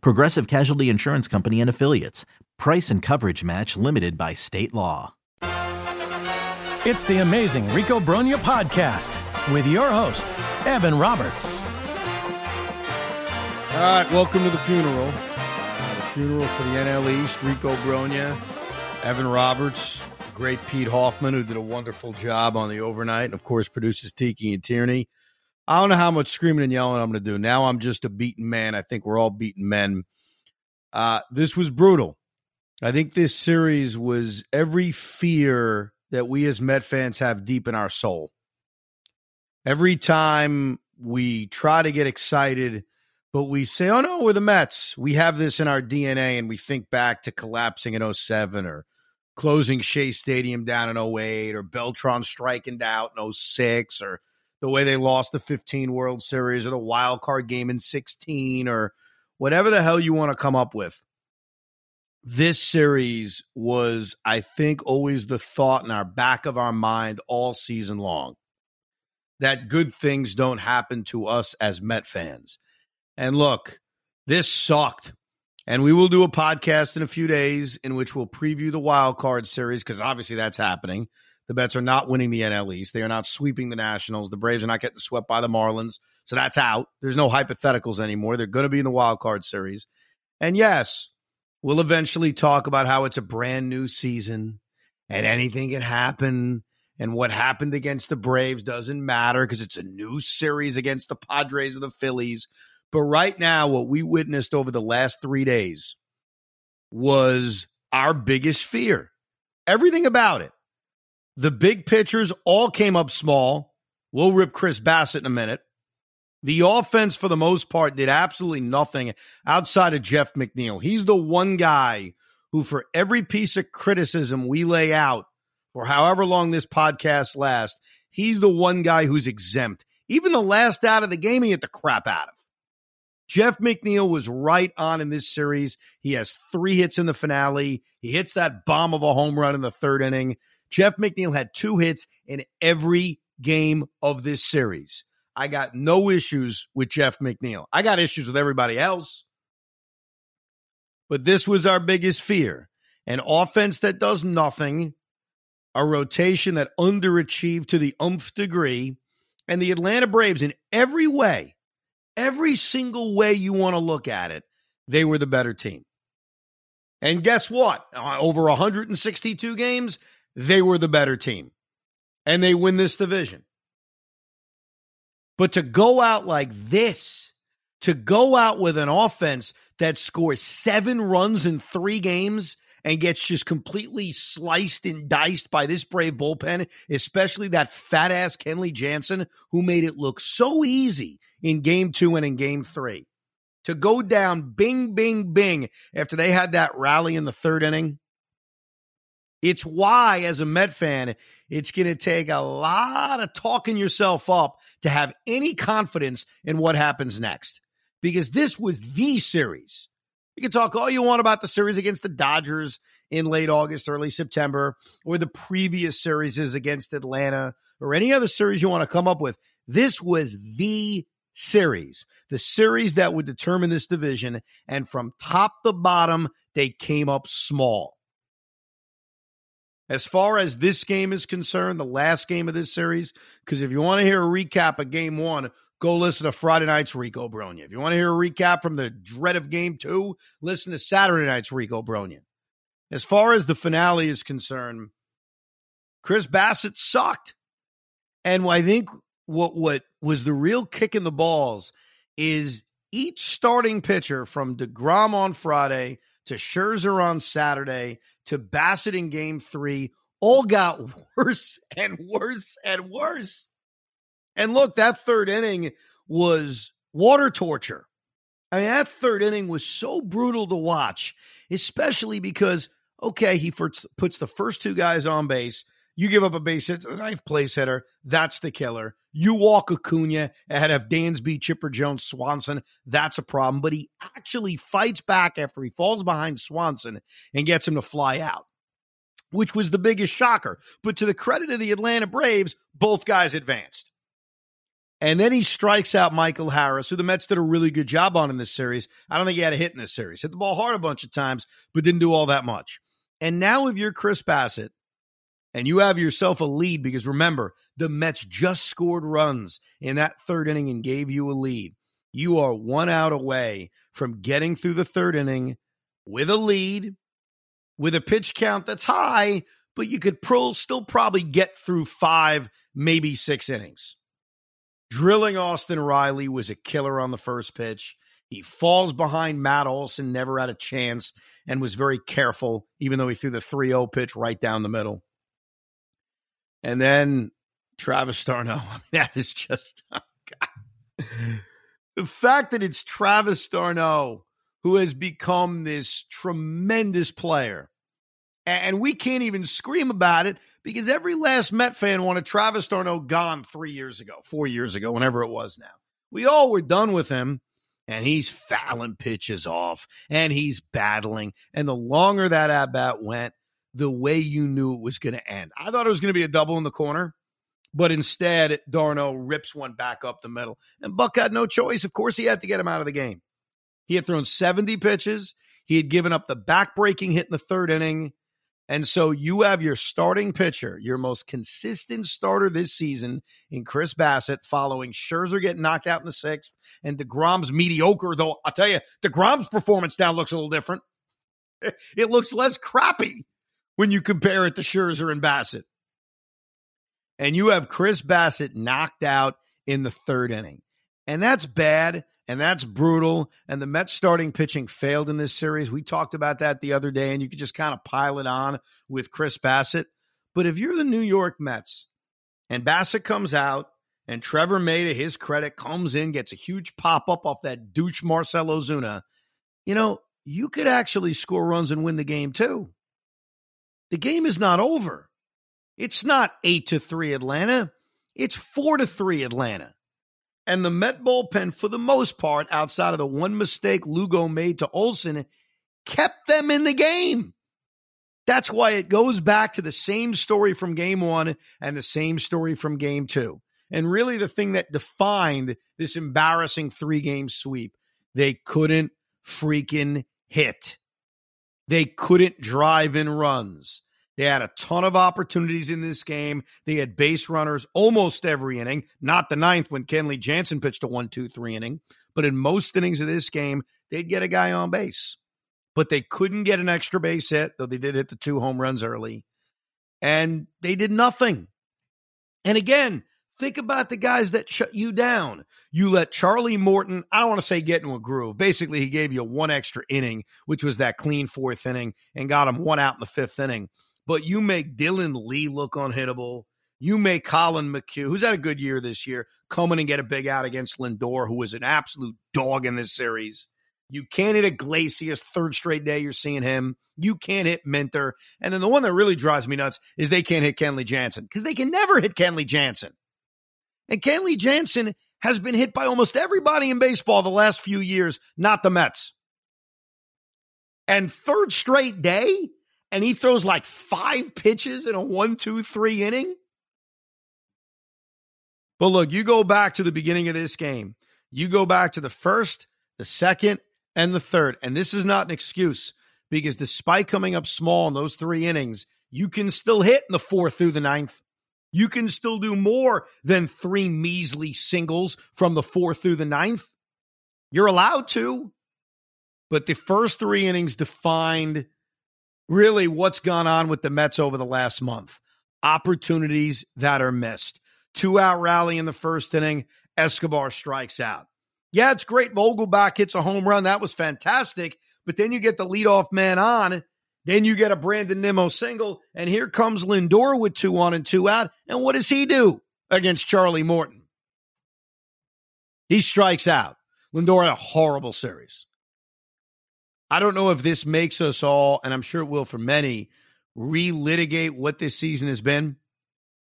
Progressive Casualty Insurance Company and Affiliates. Price and coverage match limited by state law. It's the amazing Rico Brogna podcast with your host, Evan Roberts. All right, welcome to the funeral. Uh, the funeral for the NL East, Rico Brogna, Evan Roberts, great Pete Hoffman, who did a wonderful job on the overnight, and of course produces Tiki and Tierney. I don't know how much screaming and yelling I'm going to do. Now I'm just a beaten man. I think we're all beaten men. Uh, this was brutal. I think this series was every fear that we as Met fans have deep in our soul. Every time we try to get excited, but we say, oh no, we're the Mets. We have this in our DNA, and we think back to collapsing in 07 or closing Shea Stadium down in 08 or Beltran striking out in 06 or the way they lost the 15 World Series or the wild card game in 16 or whatever the hell you want to come up with. This series was, I think, always the thought in our back of our mind all season long that good things don't happen to us as Met fans. And look, this sucked. And we will do a podcast in a few days in which we'll preview the wild card series because obviously that's happening. The Mets are not winning the NL East. They are not sweeping the Nationals. The Braves are not getting swept by the Marlins. So that's out. There's no hypotheticals anymore. They're going to be in the wild card series. And yes, we'll eventually talk about how it's a brand new season and anything can happen. And what happened against the Braves doesn't matter because it's a new series against the Padres or the Phillies. But right now, what we witnessed over the last three days was our biggest fear. Everything about it. The big pitchers all came up small. We'll rip Chris Bassitt in a minute. The offense, for the most part, did absolutely nothing outside of Jeff McNeil. He's the one guy who, for every piece of criticism we lay out for however long this podcast lasts, he's the one guy who's exempt. Even the last out of the game, he hit the crap out of. Jeff McNeil was right on in this series. He has three hits in the finale. He hits that bomb of a home run in the third inning. Jeff McNeil had two hits in every game of this series. I got no issues with Jeff McNeil. I got issues with everybody else. But this was our biggest fear an offense that does nothing, a rotation that underachieved to the umph degree, and the Atlanta Braves, in every way, every single way you want to look at it, they were the better team. And guess what? Uh, over 162 games, they were the better team and they win this division. But to go out like this, to go out with an offense that scores seven runs in three games and gets just completely sliced and diced by this Brave bullpen, especially that fat ass Kenley Jansen, who made it look so easy in game two and in game three. To go down bing, bing, bing after they had that rally in the third inning it's why, as a Met fan, it's going to take a lot of talking yourself up to have any confidence in what happens next. Because this was the series. You can talk all you want about the series against the Dodgers in late August, early September, or the previous series against Atlanta, or any other series you want to come up with. This was the series, the series that would determine this division. And from top to bottom, they came up small. As far as this game is concerned, the last game of this series, because if you want to hear a recap of game one, go listen to Friday night's Rico Brogna. If you want to hear a recap from the dread of game two, listen to Saturday night's Rico Brogna. As far as the finale is concerned, Chris Bassitt sucked. And I think what what was the real kick in the balls is each starting pitcher from DeGrom on Friday to Scherzer on Saturday to Bassitt in game three all got worse and worse and worse. And look, that third inning was water torture. I mean, that third inning was so brutal to watch. especially because, okay, he puts the first two guys on base. You give up a base hit to the ninth place hitter. That's the killer. You walk Acuna ahead of Dansby, Chipper Jones, Swanson. That's a problem. But he actually fights back after he falls behind Swanson and gets him to fly out, which was the biggest shocker. But to the credit of the Atlanta Braves, both guys advanced. And then he strikes out Michael Harris, who the Mets did a really good job on in this series. I don't think he had a hit in this series. Hit the ball hard a bunch of times, but didn't do all that much. And now, if you're Chris Bassitt and you have yourself a lead, because remember, the Mets just scored runs in that third inning and gave you a lead, you are one out away from getting through the third inning with a lead, with a pitch count that's high, but you could pro- still probably get through five, maybe six innings. Drilling Austin Riley was a killer on the first pitch. He falls behind Matt Olson, never had a chance, and was very careful, even though he threw the 3 0 pitch right down the middle. And then Travis d'Arnaud. I mean, that is just oh the fact that it's Travis d'Arnaud who has become this tremendous player. And we can't even scream about it because every last Met fan wanted Travis d'Arnaud gone three years ago, four years ago, whenever it was now. We all were done with him, and he's fouling pitches off, and he's battling. And the longer that at bat went, the way you knew it was going to end. I thought it was going to be a double in the corner, but instead, d'Arnaud rips one back up the middle. And Buck had no choice. Of course, he had to get him out of the game. He had thrown 70 pitches. He had given up the back-breaking hit in the third inning. And so you have your starting pitcher, your most consistent starter this season in Chris Bassitt, following Scherzer getting knocked out in the sixth and DeGrom's mediocre, though I'll tell you, DeGrom's performance now looks a little different. It looks less crappy when you compare it to Scherzer and Bassitt. And you have Chris Bassitt knocked out in the third inning. And that's bad and that's brutal. And the Mets starting pitching failed in this series. We talked about that the other day, and you could just kind of pile it on with Chris Bassitt. But if you're the New York Mets and Bassitt comes out and Trevor May, to his credit, comes in, gets a huge pop up off that douche Marcell Ozuna, you know, you could actually score runs and win the game too. The game is not over. It's not eight to three Atlanta. It's four to three Atlanta. And the Met bullpen, for the most part, outside of the one mistake Lugo made to Olson, kept them in the game. That's why it goes back to the same story from game one and the same story from game two. And really, the thing that defined this embarrassing three game sweep, they couldn't freaking hit. They couldn't drive in runs. They had a ton of opportunities in this game. They had base runners almost every inning, not the ninth when Kenley Jansen pitched a one, two, three inning, but in most innings of this game, they'd get a guy on base. But they couldn't get an extra base hit, though they did hit the two home runs early. And they did nothing. And again, think about the guys that shut you down. You let Charlie Morton, I don't want to say get into a groove. Basically, he gave you one extra inning, which was that clean fourth inning, and got him one out in the fifth inning but you make Dylan Lee look unhittable. You make Collin McHugh, who's had a good year this year, come in and get a big out against Lindor, who was an absolute dog in this series. You can't hit Iglesias, third straight day you're seeing him. You can't hit Minter. And then the one that really drives me nuts is they can't hit Kenley Jansen because they can never hit Kenley Jansen. And Kenley Jansen has been hit by almost everybody in baseball the last few years, not the Mets. And third straight day, and he throws like five pitches in a one, two, three inning. But look, you go back to the beginning of this game. You go back to the first, the second, and the third. And this is not an excuse because despite coming up small in those three innings, you can still hit in the fourth through the ninth. You can still do more than three measly singles from the fourth through the ninth. You're allowed to. But the first three innings defined really what's gone on with the Mets over the last month. Opportunities that are missed. Two out rally in the first inning. Escobar strikes out. Yeah, it's great. Vogelbach hits a home run. That was fantastic. But then you get the leadoff man on. Then you get a Brandon Nimmo single. And here comes Lindor with two on and two out. And what does he do against Charlie Morton? He strikes out. Lindor had a horrible series. I don't know if this makes us all, and I'm sure it will for many, relitigate what this season has been.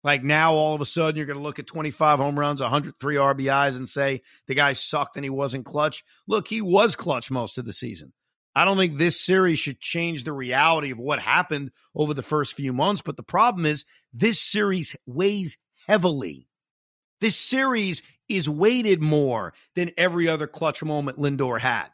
Like now, all of a sudden, you're going to look at 25 home runs, 103 RBIs, and say the guy sucked and he wasn't clutch. Look, he was clutch most of the season. I don't think this series should change the reality of what happened over the first few months. But the problem is, this series weighs heavily. This series is weighted more than every other clutch moment Lindor had.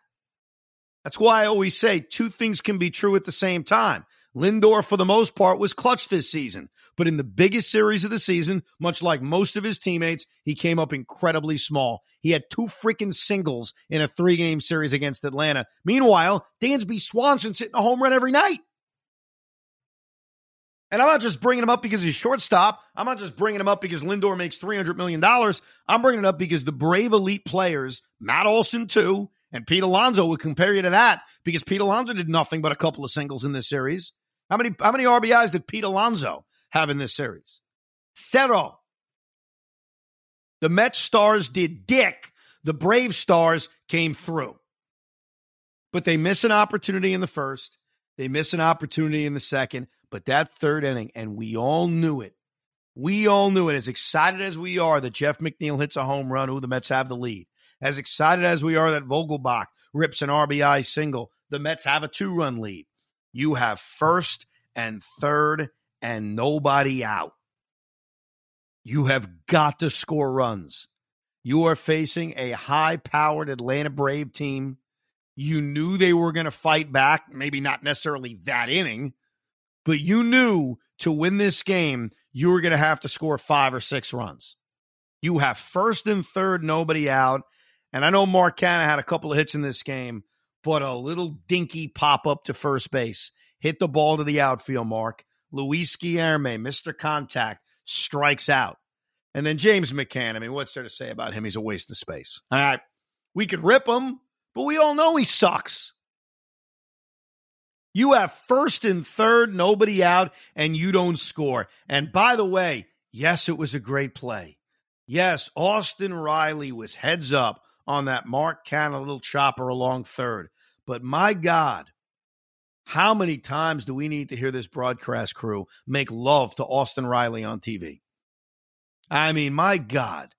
That's why I always say two things can be true at the same time. Lindor, for the most part, was clutch this season. But in the biggest series of the season, much like most of his teammates, he came up incredibly small. He had two freaking singles in a three game series against Atlanta. Meanwhile, Dansby Swanson's hitting a home run every night. And I'm not just bringing him up because he's shortstop. I'm not just bringing him up because Lindor makes $300 million. I'm bringing it up because the brave elite players, Matt Olson too, and Pete Alonso would compare you to that because Pete Alonso did nothing but a couple of singles in this series. How many how many RBIs did Pete Alonso have in this series? Zero. The Mets stars did dick. The Brave stars came through. But they miss an opportunity in the first. They miss an opportunity in the second. But that third inning, and we all knew it. We all knew it. As excited as we are that Jeff McNeil hits a home run, who the Mets have the lead. As excited as we are that Vogelbach rips an RBI single, the Mets have a two run lead. You have first and third and nobody out. You have got to score runs. You are facing a high powered Atlanta Brave team. You knew they were going to fight back, maybe not necessarily that inning, but you knew to win this game, you were going to have to score five or six runs. You have first and third, nobody out. And I know Mark Canha had a couple of hits in this game, but a little dinky pop up to first base. Hit the ball to the outfield, Mark. Luis Guillorme, Mr. Contact, strikes out. And then James McCann, I mean, what's there to say about him? He's a waste of space. All right. We could rip him, but we all know he sucks. You have first and third, nobody out, and you don't score. And by the way, yes, it was a great play. Yes, Austin Riley was heads up on that Mark Canha little chopper along third. But my God, how many times do we need to hear this broadcast crew make love to Austin Riley on TV? I mean, my God.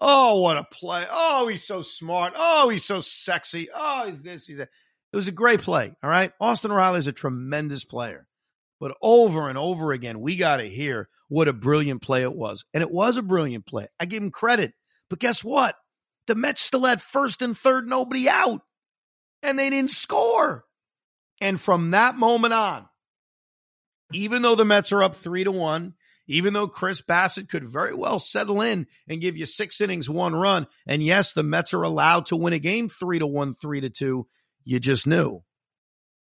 Oh, what a play. Oh, he's so smart. Oh, he's so sexy. Oh, he's this, he's that. It was a great play. All right. Austin Riley is a tremendous player. But over and over again, we got to hear what a brilliant play it was. And it was a brilliant play. I give him credit. But guess what? The Mets still had first and third, nobody out. And they didn't score. And from that moment on, even though the Mets are up three to one, even though Chris Bassitt could very well settle in and give you six innings, one run, and yes, the Mets are allowed to win a game three to one, three to two, you just knew.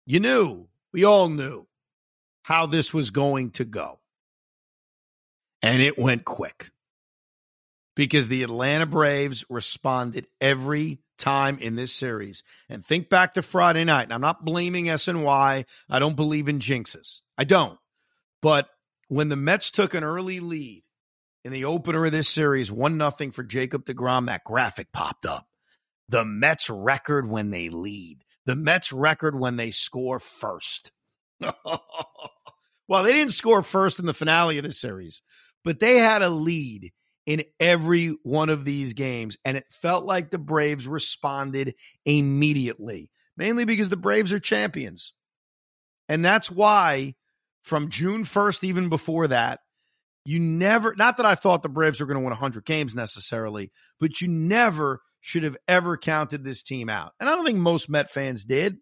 You knew. We all knew how this was going to go. And it went quick because the Atlanta Braves responded every time in this series. And think back to Friday night. And I'm not blaming SNY. I don't believe in jinxes. I don't. But when the Mets took an early lead in the opener of this series, one nothing for Jacob DeGrom, that graphic popped up. The Mets record when they lead the Mets record when they score first. well, they didn't score first in the finale of the series, but they had a lead in every one of these games, and it felt like the Braves responded immediately, mainly because the Braves are champions. And that's why from June 1st, even before that, you never, not that I thought the Braves were going to win 100 games necessarily, but you never should have ever counted this team out. And I don't think most Met fans did,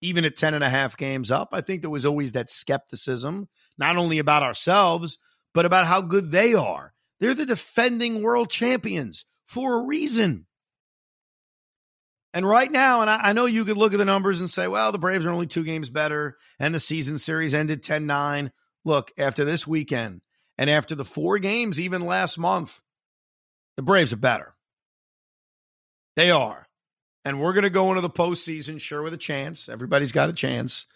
even at 10 and a half games up. I think there was always that skepticism, not only about ourselves, but about how good they are. They're the defending world champions for a reason. And right now, and I, I, know you could look at the numbers and say, well, the Braves are only two games better, and the season series ended 10 9. Look, after this weekend and after the four games, even last month, the Braves are better. They are. And we're going to go into the postseason, sure, with a chance. Everybody's got a chance.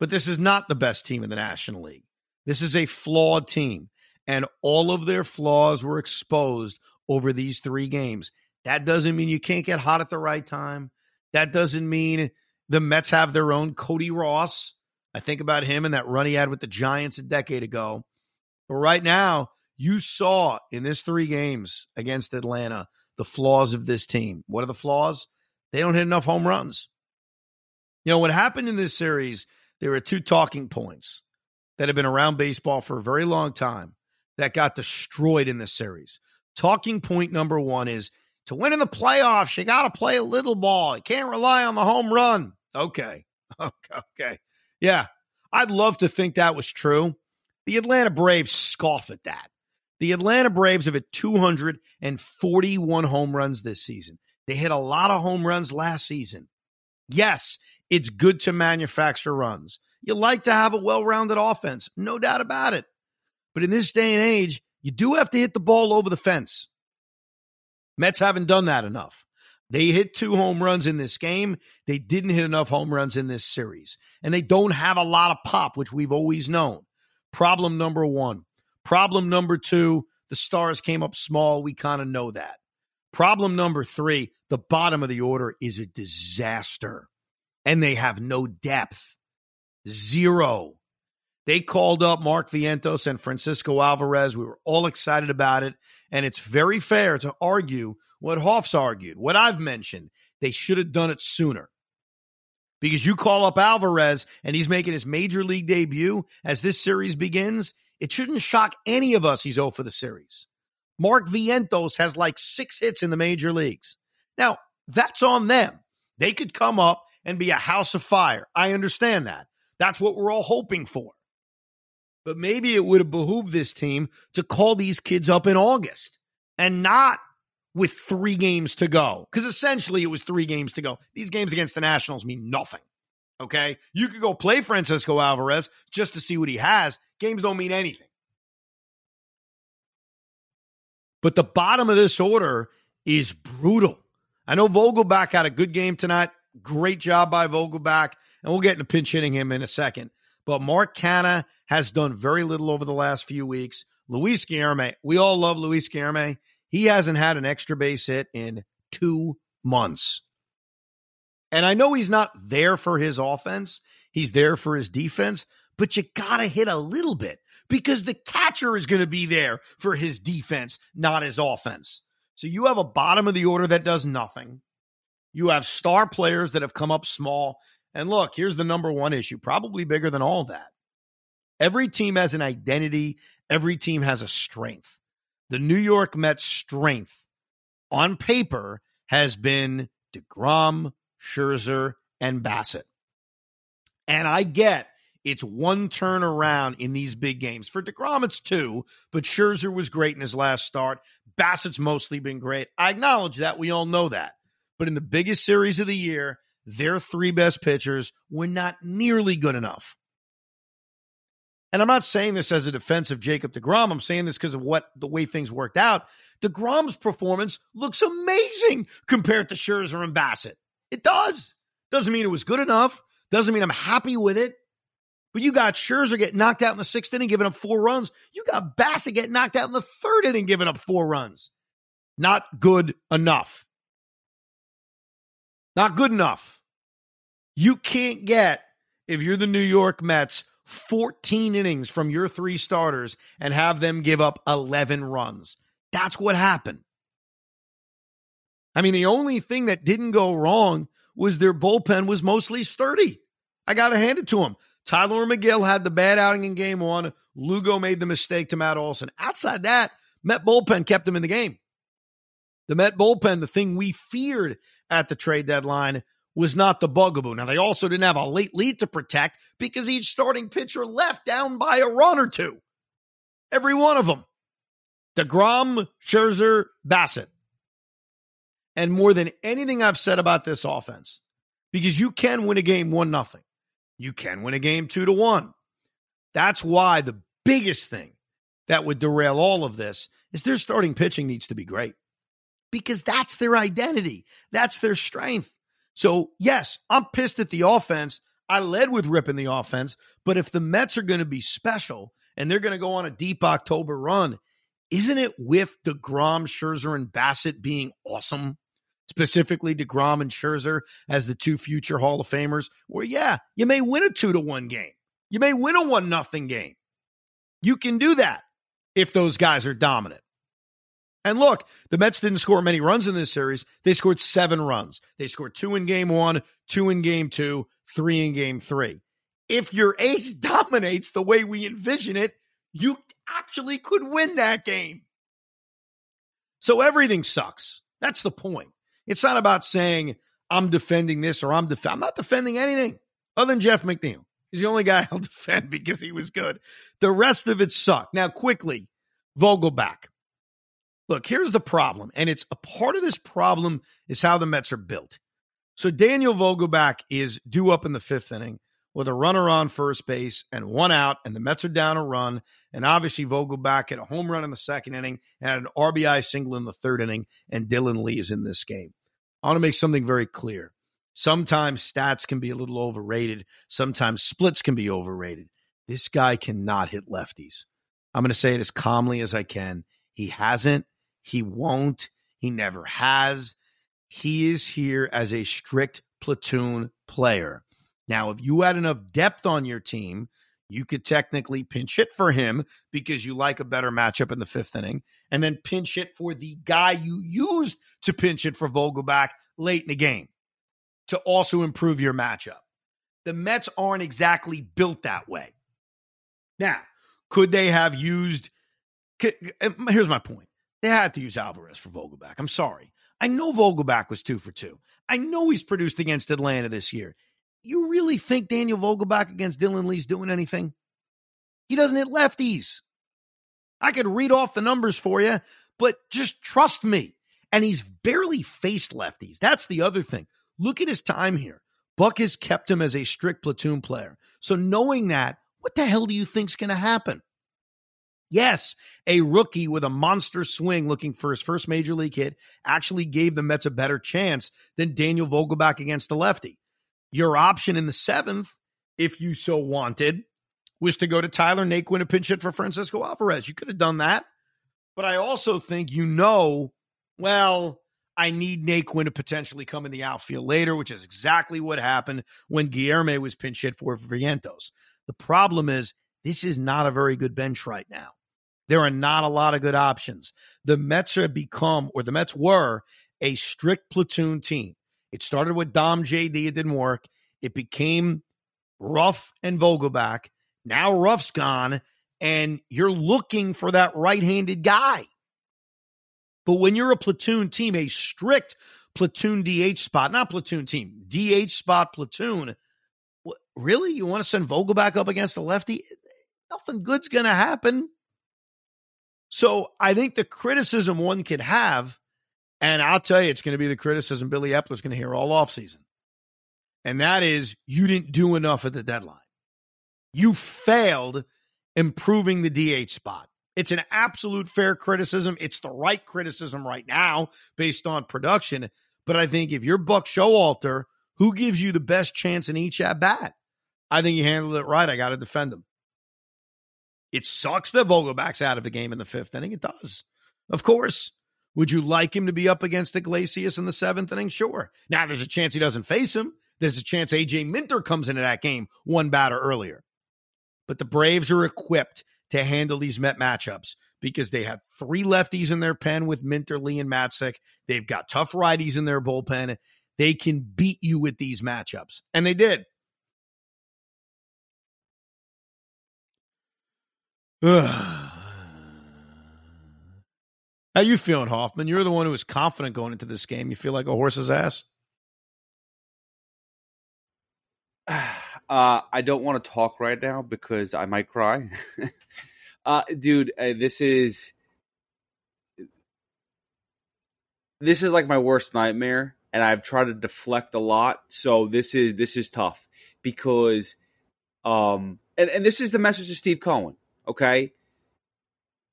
But this is not the best team in the National League. This is a flawed team. And all of their flaws were exposed over these three games. That doesn't mean you can't get hot at the right time. That doesn't mean The Mets have their own Cody Ross. I think about him and that run he had with the Giants a decade ago. But right now, you saw in this three games against Atlanta the flaws of this team. What are the flaws? They don't hit enough home runs. You know, what happened in this series, there were two talking points that have been around baseball for a very long time that got destroyed in this series. Talking point number one is to win in the playoffs, you got to play a little ball. You can't rely on the home run. Okay. Okay. Okay. Yeah. I'd love to think that was true. The Atlanta Braves scoff at that. The Atlanta Braves have hit 241 home runs this season. They hit a lot of home runs last season. Yes, it's good to manufacture runs. You like to have a well rounded offense, no doubt about it. But in this day and age, you do have to hit the ball over the fence. Mets haven't done that enough. They hit two home runs in this game. They didn't hit enough home runs in this series. And they don't have a lot of pop, which we've always known. Problem number one. Problem number two, the stars came up small. We kind of know that. Problem number three, the bottom of the order is a disaster. And they have no depth. Zero. They called up Mark Vientos and Francisco Alvarez. We were all excited about it. And it's very fair to argue what Hoff's argued, what I've mentioned. They should have done it sooner. Because you call up Alvarez and he's making his major league debut as this series begins, it shouldn't shock any of us he's 0 for the series. Mark Vientos has like six hits in the major leagues. Now, that's on them. They could come up and be a house of fire. I understand that. That's what we're all hoping for. But maybe it would have behooved this team to call these kids up in August and not with three games to go. Because essentially it was three games to go. These games against the Nationals mean nothing. Okay. You could go play Francisco Alvarez just to see what he has. Games don't mean anything. But the bottom of this order is brutal. I know Vogelbach had a good game tonight. Great job by Vogelbach. And we'll get into pinch hitting him in a second. But Mark Canha has done very little over the last few weeks. Luis Guillorme, we all love Luis Guillorme. He hasn't had an extra base hit in two months. And I know he's not there for his offense, he's there for his defense, but you got to hit a little bit because the catcher is going to be there for his defense, not his offense. So you have a bottom of the order that does nothing. You have star players that have come up small. And look, here's the number one issue, probably bigger than all that. Every team has an identity, every team has a strength. The New York Mets' strength on paper has been DeGrom, Scherzer, and Bassitt. And I get it's one turn around in these big games. For DeGrom, it's two, but Scherzer was great in his last start. Bassitt's mostly been great. I acknowledge that. We all know that. But in the biggest series of the year, their three best pitchers were not nearly good enough. And I'm not saying this as a defense of Jacob DeGrom. I'm saying this because of what the way things worked out. DeGrom's performance looks amazing compared to Scherzer and Bassitt. It does. Doesn't mean it was good enough. Doesn't mean I'm happy with it. But you got Scherzer get knocked out in the sixth inning, giving up four runs. You got Bassitt get knocked out in the third inning, giving up four runs. Not good enough. Not good enough. You can't get, if you're the New York Mets, 14 innings from your three starters and have them give up 11 runs. That's what happened. I mean, the only thing that didn't go wrong was their bullpen was mostly sturdy. I got to hand it to them. Tylor Megill had the bad outing in game one. Lugo made the mistake to Matt Olson. Outside that, Met bullpen kept them in the game. The Met bullpen, the thing we feared at the trade deadline, was not the bugaboo. Now, they also didn't have a late lead to protect because each starting pitcher left down by a run or two. Every one of them. DeGrom, Scherzer, Bassitt. And more than anything I've said about this offense, because you can win a game 1 nothing you can win a game two to one. That's why the biggest thing that would derail all of this is their starting pitching needs to be great because that's their identity, that's their strength. So, yes, I'm pissed at the offense. I led with ripping the offense, but if the Mets are going to be special and they're going to go on a deep October run, isn't it with DeGrom, Scherzer, and Bassitt being awesome? specifically DeGrom and Scherzer as the two future Hall of Famers, where yeah, you may win a two to one game. You may win a one nothing game. You can do that if those guys are dominant. And look, the Mets didn't score many runs in this series. They scored seven runs. They scored two in game one, two in game two, three in game three. If your ace dominates the way we envision it, you actually could win that game. So everything sucks. That's the point. It's not about saying I'm defending this or I'm def- I'm not defending anything other than Jeff McNeil. He's the only guy I'll defend because he was good. The rest of it sucked. Now, quickly, Vogelbach. Look, here's the problem, and it's a part of this problem is how the Mets are built. So Daniel Vogelbach is due up in the fifth inning with a runner on first base and one out, and the Mets are down a run. And obviously, Vogelbach had a home run in the second inning and an RBI single in the third inning, and Dylan Lee is in this game. I want to make something very clear. Sometimes stats can be a little overrated. Sometimes splits can be overrated. This guy cannot hit lefties. I'm going to say it as calmly as I can. He hasn't. He won't. He never has. He is here as a strict platoon player. Now, if you had enough depth on your team, you could technically pinch hit for him because you like a better matchup in the fifth inning, and then pinch hit for the guy you used to pinch it for Vogelbach late in the game to also improve your matchup. The Mets aren't exactly built that way. Now, could they have used? Um, here's my point. They had to use Alvarez for Vogelbach. I'm sorry. I know Vogelbach was two for two. I know he's produced against Atlanta this year. You really think Daniel Vogelbach against Dylan Lee's doing anything? He doesn't hit lefties. I could read off the numbers for you, but just trust me. And he's barely faced lefties. That's the other thing. Look at his time here. Buck has kept him as a strict platoon player. So knowing that, what the hell do you think's going to happen? Yes, a rookie with a monster swing looking for his first major league hit actually gave the Mets a better chance than Daniel Vogelbach against the lefty. Your option in the seventh, if you so wanted, was to go to Tyler Naquin and pinch hit for Francisco Alvarez. You could have done that. But I also think you know, well, I need Naquin to potentially come in the outfield later, which is exactly what happened when Guillorme was pinch hit for Vientos. The problem is this is not a very good bench right now. There are not a lot of good options. The Mets have become, or the Mets were, a strict platoon team. It started with Dom JD, it didn't work. It became Ruf and Vogelbach. Now Ruf's gone, and you're looking for that right handed guy. But when you're a platoon team, a strict platoon DH spot, not platoon team, DH spot platoon, really? You want to send Vogelbach up against the lefty? Nothing good's going to happen. So I think the criticism one could have, and I'll tell you, it's going to be the criticism Billy Eppler's going to hear all offseason. And that is you didn't do enough at the deadline. You failed improving the DH spot. It's an absolute fair criticism. It's the right criticism right now based on production. But I think if you're Buck Showalter, who gives you the best chance in each at bat? I think you handled it right. I got to defend him. It sucks that Vogelbach's out of the game in the fifth inning. It does. Of course. Would you like him to be up against Iglesias in the seventh inning? Sure. Now there's a chance he doesn't face him. There's a chance AJ Minter comes into that game one batter earlier. But the Braves are equipped to handle these Met matchups because they have three lefties in their pen with Minter, Lee, and Matzek. They've got tough righties in their bullpen. They can beat you with these matchups. And they did. How you feeling, Hoffman? You're the one who was confident going into this game. You feel like a horse's ass? Uh, I don't want to talk right now because I might cry. uh, dude, uh, this is this is like my worst nightmare, and I've tried to deflect a lot. So this is this is tough because, um, and and this is the message to Steve Cohen. Okay,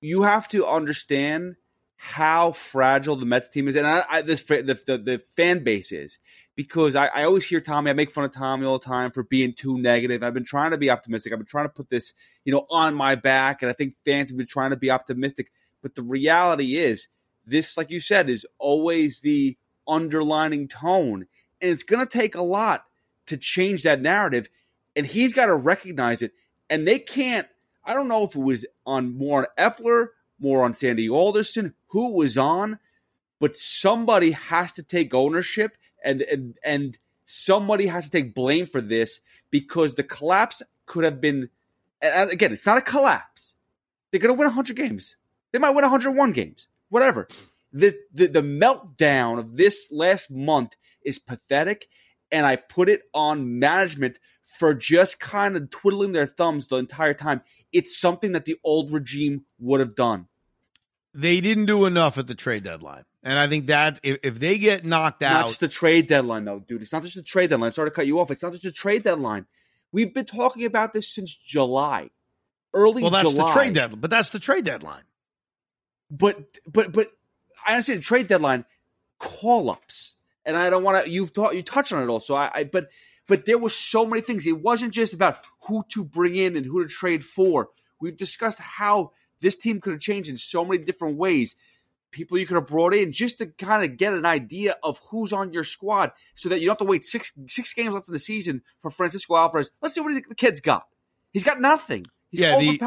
you have to understand how fragile the Mets team is, and I, I, this the, the, the fan base is because I, I, always hear Tommy. I make fun of Tommy all the time for being too negative. I've been trying to be optimistic. I've been trying to put this, you know, on my back, and I think fans have been trying to be optimistic. But the reality is, this, like you said, is always the underlining tone. And it's going to take a lot to change that narrative. And he's got to recognize it. And they can't, I don't know if it was on more on Eppler, more on Sandy Alderson, who was on, but somebody has to take ownership and, and, and somebody has to take blame for this because the collapse could have been, and again, it's not a collapse. They're going to win 100 games. They might win 101 games, whatever. The, the, the meltdown of this last month is pathetic, and I put it on management for just kind of twiddling their thumbs the entire time. It's something that the old regime would have done. They didn't do enough at the trade deadline. And I think that if, if they get knocked out. Not just the trade deadline, though, dude. It's not just the trade deadline. I'm sorry to cut you off. It's not just the trade deadline. We've been talking about this since July. Early Well, that's July. the trade deadline. But that's the trade deadline. But but but I understand the trade deadline call ups. And I don't want to You've thought you touched on it also. I, I but but there were so many things. It wasn't just about who to bring in and who to trade for. We've discussed how this team could have changed in so many different ways. People you could have brought in just to kind of get an idea of who's on your squad, so that you don't have to wait six six games left in the season for Francisco Alvarez. Let's see what the kid's got. He's got nothing. He's Yeah, the-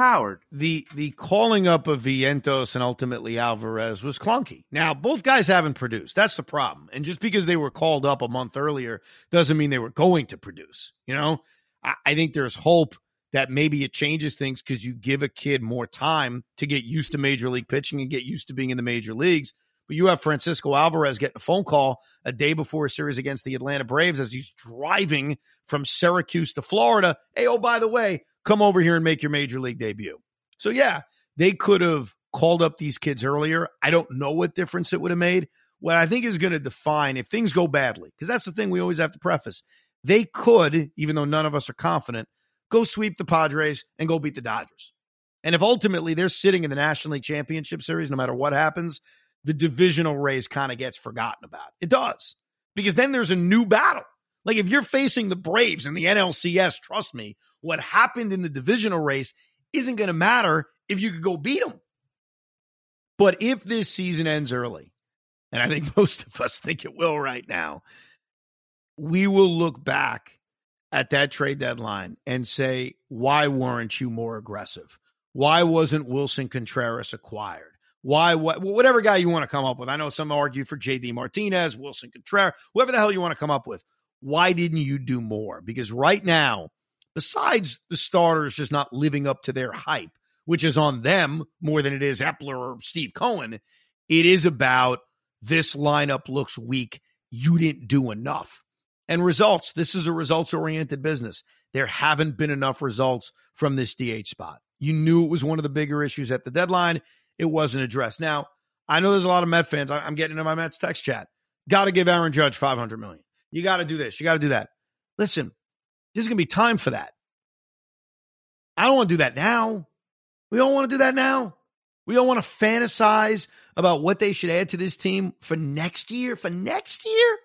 the the calling up of Vientos and ultimately Alvarez was clunky. Now both guys haven't produced. That's the problem. And just because they were called up a month earlier doesn't mean they were going to produce. You know, I, I think there's hope that maybe it changes things because you give a kid more time to get used to major league pitching and get used to being in the major leagues. But you have Francisco Alvarez getting a phone call a day before a series against the Atlanta Braves as he's driving from Syracuse to Florida. Hey, oh, by the way, come over here and make your major league debut. So, yeah, they could have called up these kids earlier. I don't know what difference it would have made. What I think is going to define if things go badly, because that's the thing we always have to preface. They could, even though none of us are confident, go sweep the Padres and go beat the Dodgers. And if ultimately they're sitting in the National League Championship Series, no matter what happens, the divisional race kind of gets forgotten about. It does. Because then there's a new battle. Like if you're facing the Braves in the NLCS, trust me, what happened in the divisional race isn't going to matter if you could go beat them. But if this season ends early, and I think most of us think it will right now, we will look back at that trade deadline and say, why weren't you more aggressive? Why wasn't Willson Contreras acquired? Why, what, whatever guy you want to come up with. I know some argue for JD Martinez, Willson Contreras, whoever the hell you want to come up with. Why didn't you do more? Because right now, besides the starters just not living up to their hype, which is on them more than it is Eppler or Steve Cohen, it is about this lineup looks weak. You didn't do enough. And results, this is a results oriented business. There haven't been enough results from this DH spot. You knew it was one of the bigger issues at the deadline. It wasn't addressed. Now, I know there's a lot of Met fans. I'm getting into my Mets text chat. Got to give Aaron Judge 500 million. You got to do this. You got to do that. Listen, there's going to be time for that. I don't want to do that now. We don't want to do that now. We don't want to fantasize about what they should add to this team for next year. For next year?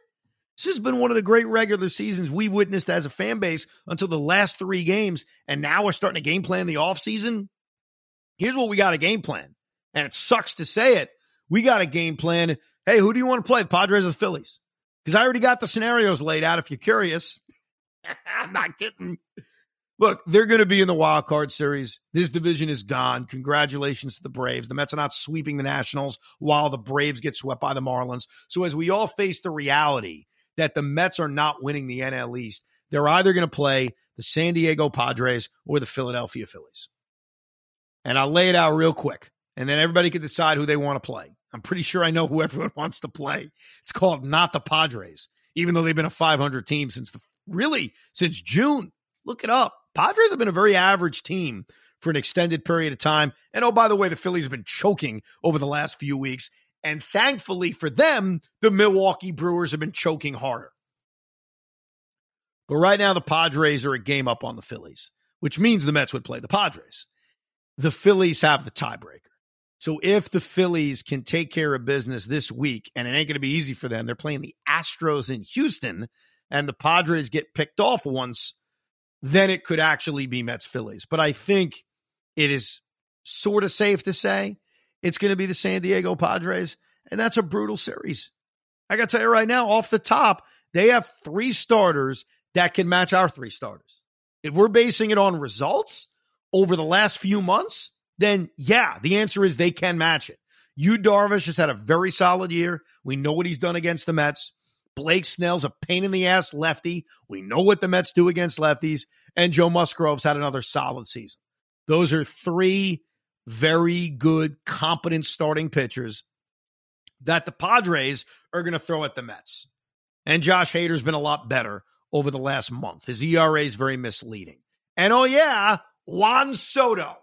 This has been one of the great regular seasons we witnessed as a fan base until the last three games. And now we're starting to game plan the offseason. Here's what we got a game plan. And it sucks to say it. We got a game plan. Hey, who do you want to play? The Padres or the Phillies? Because I already got the scenarios laid out if you're curious. I'm not kidding. Look, they're going to be in the wild card series. This division is gone. Congratulations to the Braves. The Mets are not sweeping the Nationals while the Braves get swept by the Marlins. So as we all face the reality that the Mets are not winning the NL East, they're either going to play the San Diego Padres or the Philadelphia Phillies. And I'll lay it out real quick, and then everybody can decide who they want to play. I'm pretty sure I know who everyone wants to play. It's called not the Padres, even though they've been a 500 team since the really since June. Look it up. Padres have been a very average team for an extended period of time. And oh, by the way, the Phillies have been choking over the last few weeks. And thankfully for them, the Milwaukee Brewers have been choking harder. But right now, the Padres are a game up on the Phillies, which means the Mets would play the Padres. The Phillies have the tiebreaker. So if the Phillies can take care of business this week, and it ain't going to be easy for them, they're playing the Astros in Houston, and the Padres get picked off once, then it could actually be Mets Phillies. But I think it is sort of safe to say it's going to be the San Diego Padres, and that's a brutal series. I got to tell you right now, off the top, they have three starters that can match our three starters. If we're basing it on results over the last few months, then yeah, the answer is they can match it. Yu Darvish has had a very solid year. We know what he's done against the Mets. Blake Snell's a pain in the ass lefty. We know what the Mets do against lefties. And Joe Musgrove's had another solid season. Those are three very good, competent starting pitchers that the Padres are going to throw at the Mets. And Josh Hader's been a lot better over the last month. His ERA is very misleading. And oh, yeah, Juan Soto.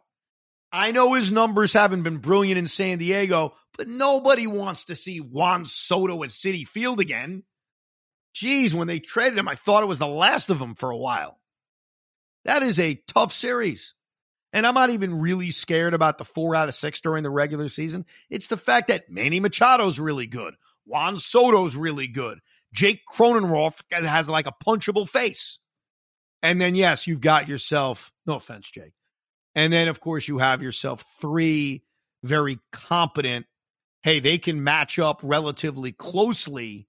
I know his numbers haven't been brilliant in San Diego, but nobody wants to see Juan Soto at Citi Field again. Geez, when they traded him, I thought it was the last of them for a while. That is a tough series. And I'm not even really scared about the four out of six during the regular season. It's the fact that Manny Machado's really good. Juan Soto's really good. Jake Cronenworth has like a punchable face. And then, yes, you've got yourself, no offense, Jake. And then, of course, you have yourself three very competent, hey, they can match up relatively closely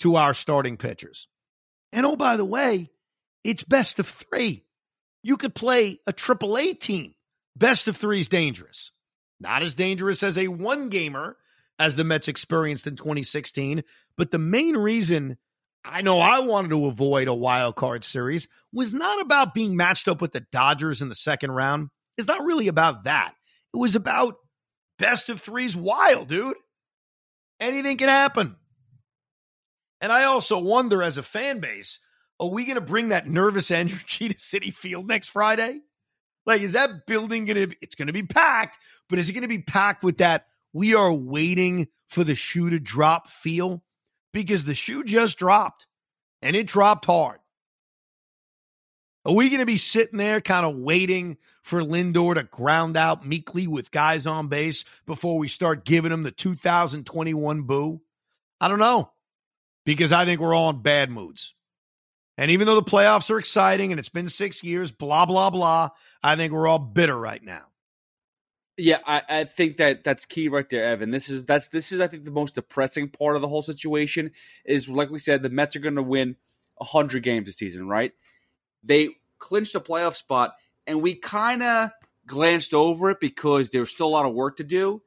to our starting pitchers. And oh, by the way, it's best of three. You could play a triple A team. Best of three is dangerous. Not as dangerous as a one gamer as the Mets experienced in 2016. But the main reason I know I wanted to avoid a wild card series was not about being matched up with the Dodgers in the second round. It's not really about that. It was about best of threes wild, dude. Anything can happen. And I also wonder as a fan base, are we going to bring that nervous energy to Citi Field next Friday? Like, is that building going to, be, it's going to be packed, but is it going to be packed with that we are waiting for the shoe to drop feel? Because the shoe just dropped and it dropped hard. Are we going to be sitting there kind of waiting for Lindor to ground out meekly with guys on base before we start giving him the 2021 boo? I don't know because I think we're all in bad moods. And even though the playoffs are exciting and it's been six years, blah, blah, blah, I think we're all bitter right now. Yeah, I, I think that that's key right there, Evan. This is that's this is I think the most depressing part of the whole situation is like we said, the Mets are going to win hundred games this season, right? They clinched a playoff spot, and we kind of glanced over it because there's still a lot of work to do,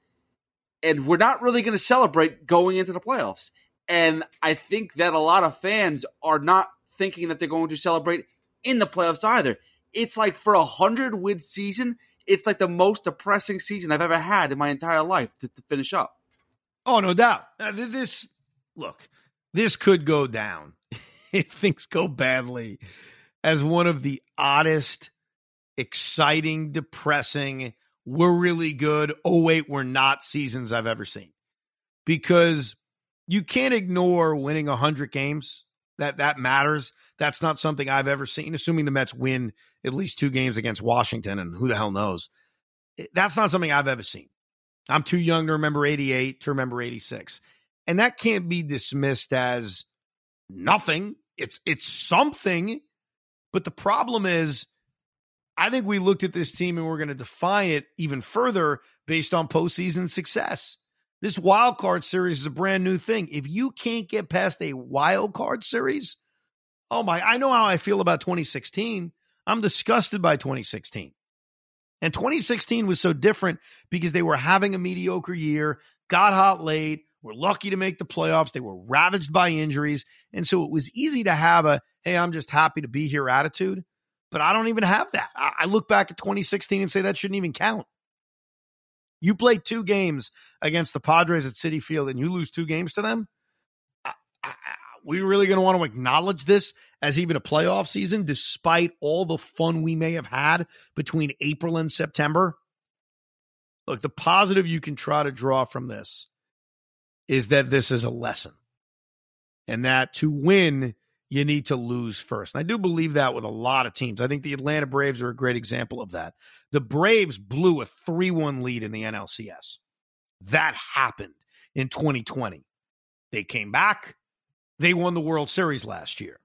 and we're not really going to celebrate going into the playoffs. And I think that a lot of fans are not thinking that they're going to celebrate in the playoffs either. It's like for a hundred win season, it's like the most depressing season I've ever had in my entire life to, to finish up. Oh, no doubt. Uh, this look, this could go down if things go badly as one of the oddest, exciting, depressing, we're really good. Oh, wait, we're not seasons I've ever seen. Because you can't ignore winning 100 games that that matters. That's not something I've ever seen. Assuming the Mets win at least two games against Washington, and who the hell knows? That's not something I've ever seen. I'm too young to remember 88 to remember 86. And that can't be dismissed as nothing. It's it's something. But the problem is I think we looked at this team and we're going to define it even further based on postseason success. This wild card series is a brand new thing. If you can't get past a wild card series, oh my, I know how I feel about 2016. I'm disgusted by 2016. And 2016 was so different because they were having a mediocre year, got hot late, were lucky to make the playoffs. They were ravaged by injuries. And so it was easy to have a, hey, I'm just happy to be here attitude. But I don't even have that. I look back at 2016 and say that shouldn't even count. You play two games against the Padres at Citi Field and you lose two games to them. We really going to want to acknowledge this as even a playoff season, despite all the fun we may have had between April and September? Look, the positive you can try to draw from this is that this is a lesson and that to win, you need to lose first. And I do believe that with a lot of teams. I think the Atlanta Braves are a great example of that. The Braves blew a 3 1 lead in the NLCS. That happened in 2020. They came back, they won the World Series last year.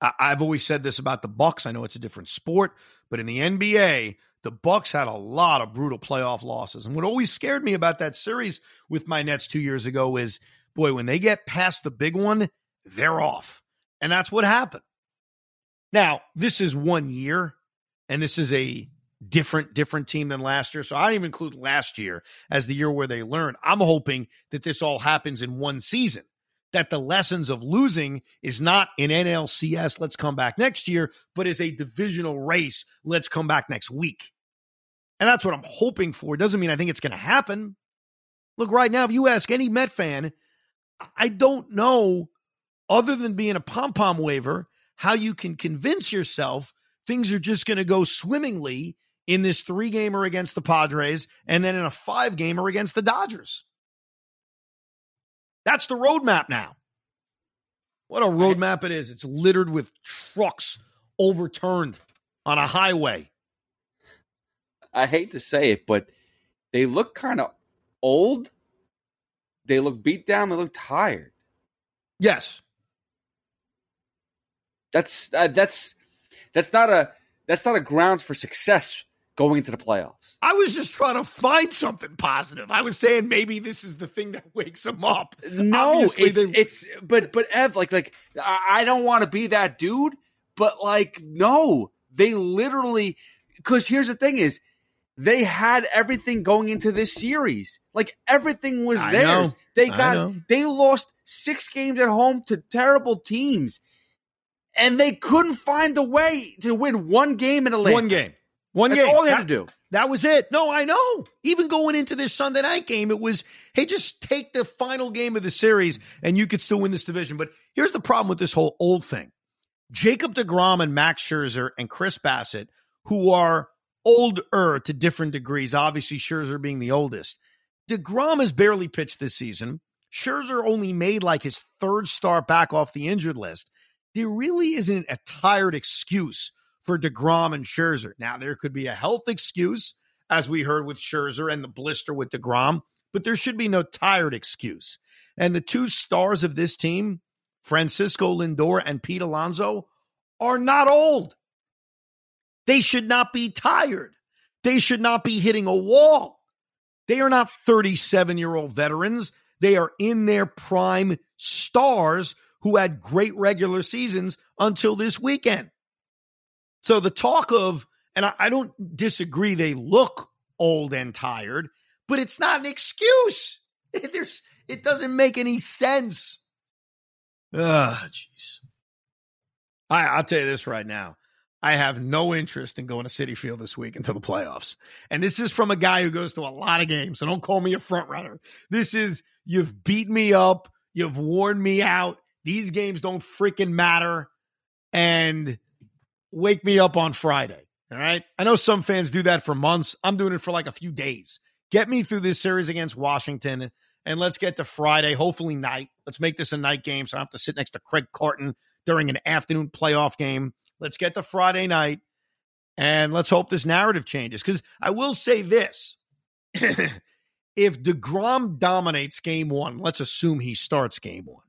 I- I've always said this about the Bucks. I know it's a different sport, but in the NBA, the Bucks had a lot of brutal playoff losses. And what always scared me about that series with my Nets 2 years ago is boy, when they get past the big one, they're off. And that's what happened. Now, this is one year, and this is a different different team than last year. So I don't even include last year as the year where they learned. I'm hoping that this all happens in one season. That the lessons of losing is not in NLCS, let's come back next year, but is a divisional race, let's come back next week. And that's what I'm hoping for. It doesn't mean I think it's going to happen. Look, right now, if you ask any Met fan, I don't know, other than being a pom pom waiver, how you can convince yourself things are just going to go swimmingly in this three gamer against the Padres and then in a five gamer against the Dodgers. That's the roadmap now. What a roadmap it is. It's littered with trucks overturned on a highway. I hate to say it, but they look kind of old. They look beat down. They look tired. Yes. That's uh, that's that's not a that's not a grounds for success going into the playoffs. I was just trying to find something positive. I was saying maybe this is the thing that wakes them up. No, Obviously, it's they... it's but but Ev, like like I don't want to be that dude, but like no, they literally because here's the thing is they had everything going into this series. Like everything was I theirs. Know. They got they lost six games at home to terrible teams. And they couldn't find the way to win one game in Atlanta. One game. One That's game. all they that, had to do. That was it. No, I know. Even going into this Sunday night game, it was, hey, just take the final game of the series and you could still win this division. But here's the problem with this whole old thing. Jacob DeGrom and Max Scherzer and Chris Bassitt, who are older to different degrees, obviously Scherzer being the oldest. DeGrom has barely pitched this season. Scherzer only made like his third start back off the injured list. There really isn't a tired excuse for DeGrom and Scherzer. Now, there could be a health excuse, as we heard with Scherzer and the blister with DeGrom, but there should be no tired excuse. And the two stars of this team, Francisco Lindor and Pete Alonso, are not old. They should not be tired. They should not be hitting a wall. They are not 37 year old veterans. They are in their prime stars who had great regular seasons until this weekend. So the talk of, and I, I don't disagree, they look old and tired, but it's not an excuse. There's, it doesn't make any sense. Ah, jeez. I, I'll tell you this right now. I have no interest in going to Citi Field this week until the playoffs. And this is from a guy who goes to a lot of games. So don't call me a front runner. This is, you've beat me up. You've worn me out. These games don't freaking matter. And wake me up on Friday. All right. I know some fans do that for months. I'm doing it for like a few days. Get me through this series against Washington and let's get to Friday, hopefully night. Let's make this a night game so I don't have to sit next to Craig Carton during an afternoon playoff game. Let's get to Friday night and let's hope this narrative changes. Because I will say this if DeGrom dominates game one, let's assume he starts game one.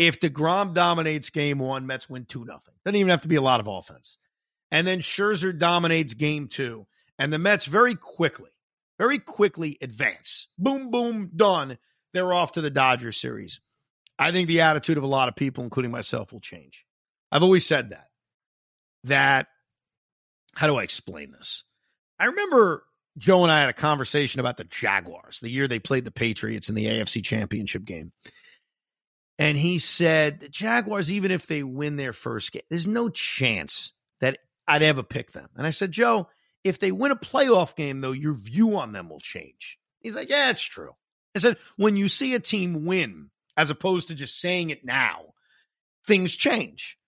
If DeGrom dominates game one, Mets win 2 nothing. Doesn't even have to be a lot of offense. And then Scherzer dominates game two. And the Mets very quickly, very quickly advance. Boom, boom, done. They're off to the Dodgers series. I think the attitude of a lot of people, including myself, will change. I've always said that. That, how do I explain this? I remember Joe and I had a conversation about the Jaguars, the year they played the Patriots in the AFC Championship game. And he said, the Jaguars, even if they win their first game, there's no chance that I'd ever pick them. And I said, Joe, if they win a playoff game, though, your view on them will change. He's like, yeah, it's true. I said, when you see a team win, as opposed to just saying it now, things change.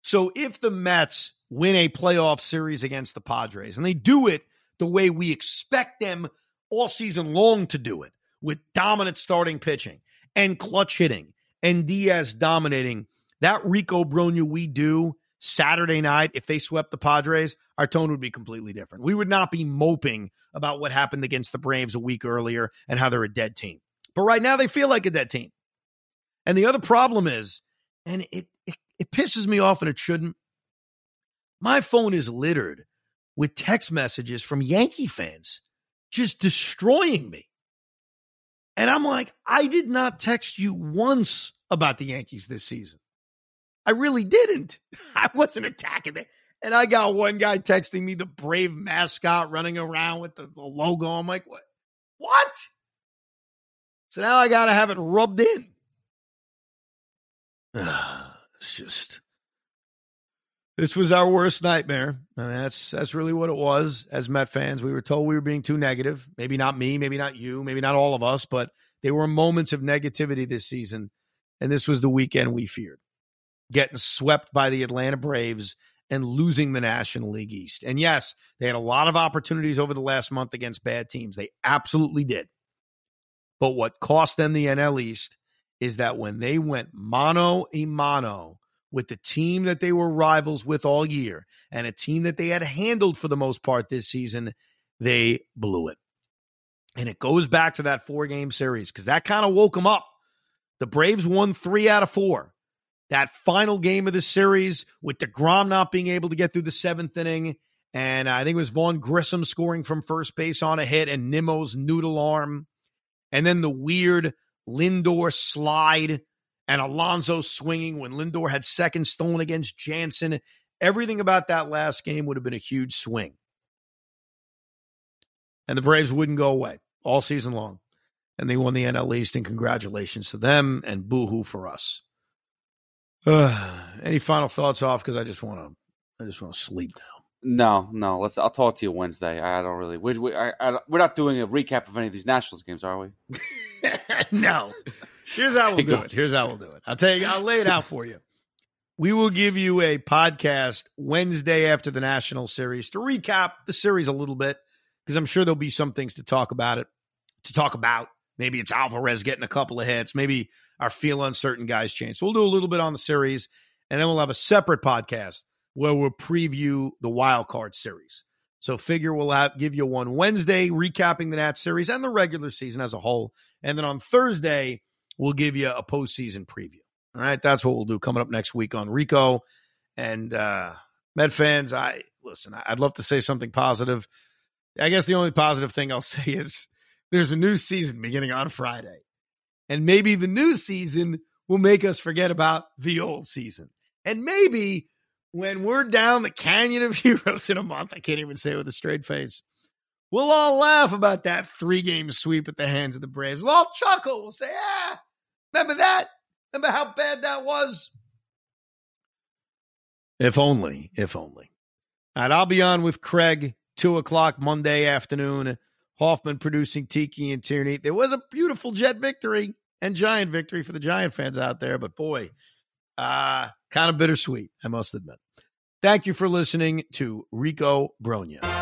So if the Mets win a playoff series against the Padres and they do it the way we expect them all season long to do it with dominant starting pitching and clutch hitting and Diaz dominating, that Rico Brogna we do Saturday night, if they swept the Padres, our tone would be completely different. We would not be moping about what happened against the Braves a week earlier and how they're a dead team. But right now, they feel like a dead team. And the other problem is, and it, it, it pisses me off and it shouldn't. My phone is littered with text messages from Yankee fans just destroying me. And I'm like, I did not text you once about the Yankees this season. I really didn't. I wasn't attacking it. And I got one guy texting me the brave mascot running around with the, the logo. I'm like, what? What? So now I got to have it rubbed in. it's just this was our worst nightmare. I mean, that's that's really what it was. As Met fans, we were told we were being too negative. Maybe not me, maybe not you, maybe not all of us, but there were moments of negativity this season, and this was the weekend we feared. Getting swept by the Atlanta Braves and losing the National League East. And yes, they had a lot of opportunities over the last month against bad teams. They absolutely did. But what cost them the NL East is that when they went mano a mano with the team that they were rivals with all year and a team that they had handled for the most part this season, they blew it. And it goes back to that four game series because that kind of woke them up. The Braves won three out of four. That final game of the series with DeGrom not being able to get through the seventh inning. And I think it was Vaughn Grissom scoring from first base on a hit and Nimmo's noodle arm. And then the weird Lindor slide and Alonso swinging when Lindor had second stolen against Jansen. Everything about that last game would have been a huge swing. And the Braves wouldn't go away all season long. And they won the NL East, and congratulations to them and boohoo for us. Uh, any final thoughts off? Because I just want to, I just want to sleep now. No, no. Let's. I'll talk to you Wednesday. I don't really. We, we, I, I, we're not doing a recap of any of these Nationals games, are we? no. Here's how we'll do it. Here's how we'll do it. I'll tell you. I'll lay it out for you. We will give you a podcast Wednesday after the National Series to recap the series a little bit because I'm sure there'll be some things to talk about it. To talk about maybe it's Alvarez getting a couple of hits. Maybe our feel on certain guys change. So we'll do a little bit on the series, and then we'll have a separate podcast where we'll preview the wild card series. So figure we'll have, give you one Wednesday recapping the Nat series and the regular season as a whole. And then on Thursday, we'll give you a postseason preview. All right. That's what we'll do coming up next week on Rico. And uh Met fans, I listen, I'd love to say something positive. I guess the only positive thing I'll say is there's a new season beginning on Friday. And maybe the new season will make us forget about the old season. And maybe when we're down the Canyon of Heroes in a month, I can't even say it with a straight face, we'll all laugh about that three game sweep at the hands of the Braves. We'll all chuckle. We'll say, ah, remember that? Remember how bad that was? If only, if only. And I'll be on with Craig, two o'clock Monday afternoon. Hoffman producing Tiki and Tierney. There was a beautiful jet victory and giant victory for the Giant fans out there, but boy, uh, kind of bittersweet, I must admit. Thank you for listening to Rico Brogna.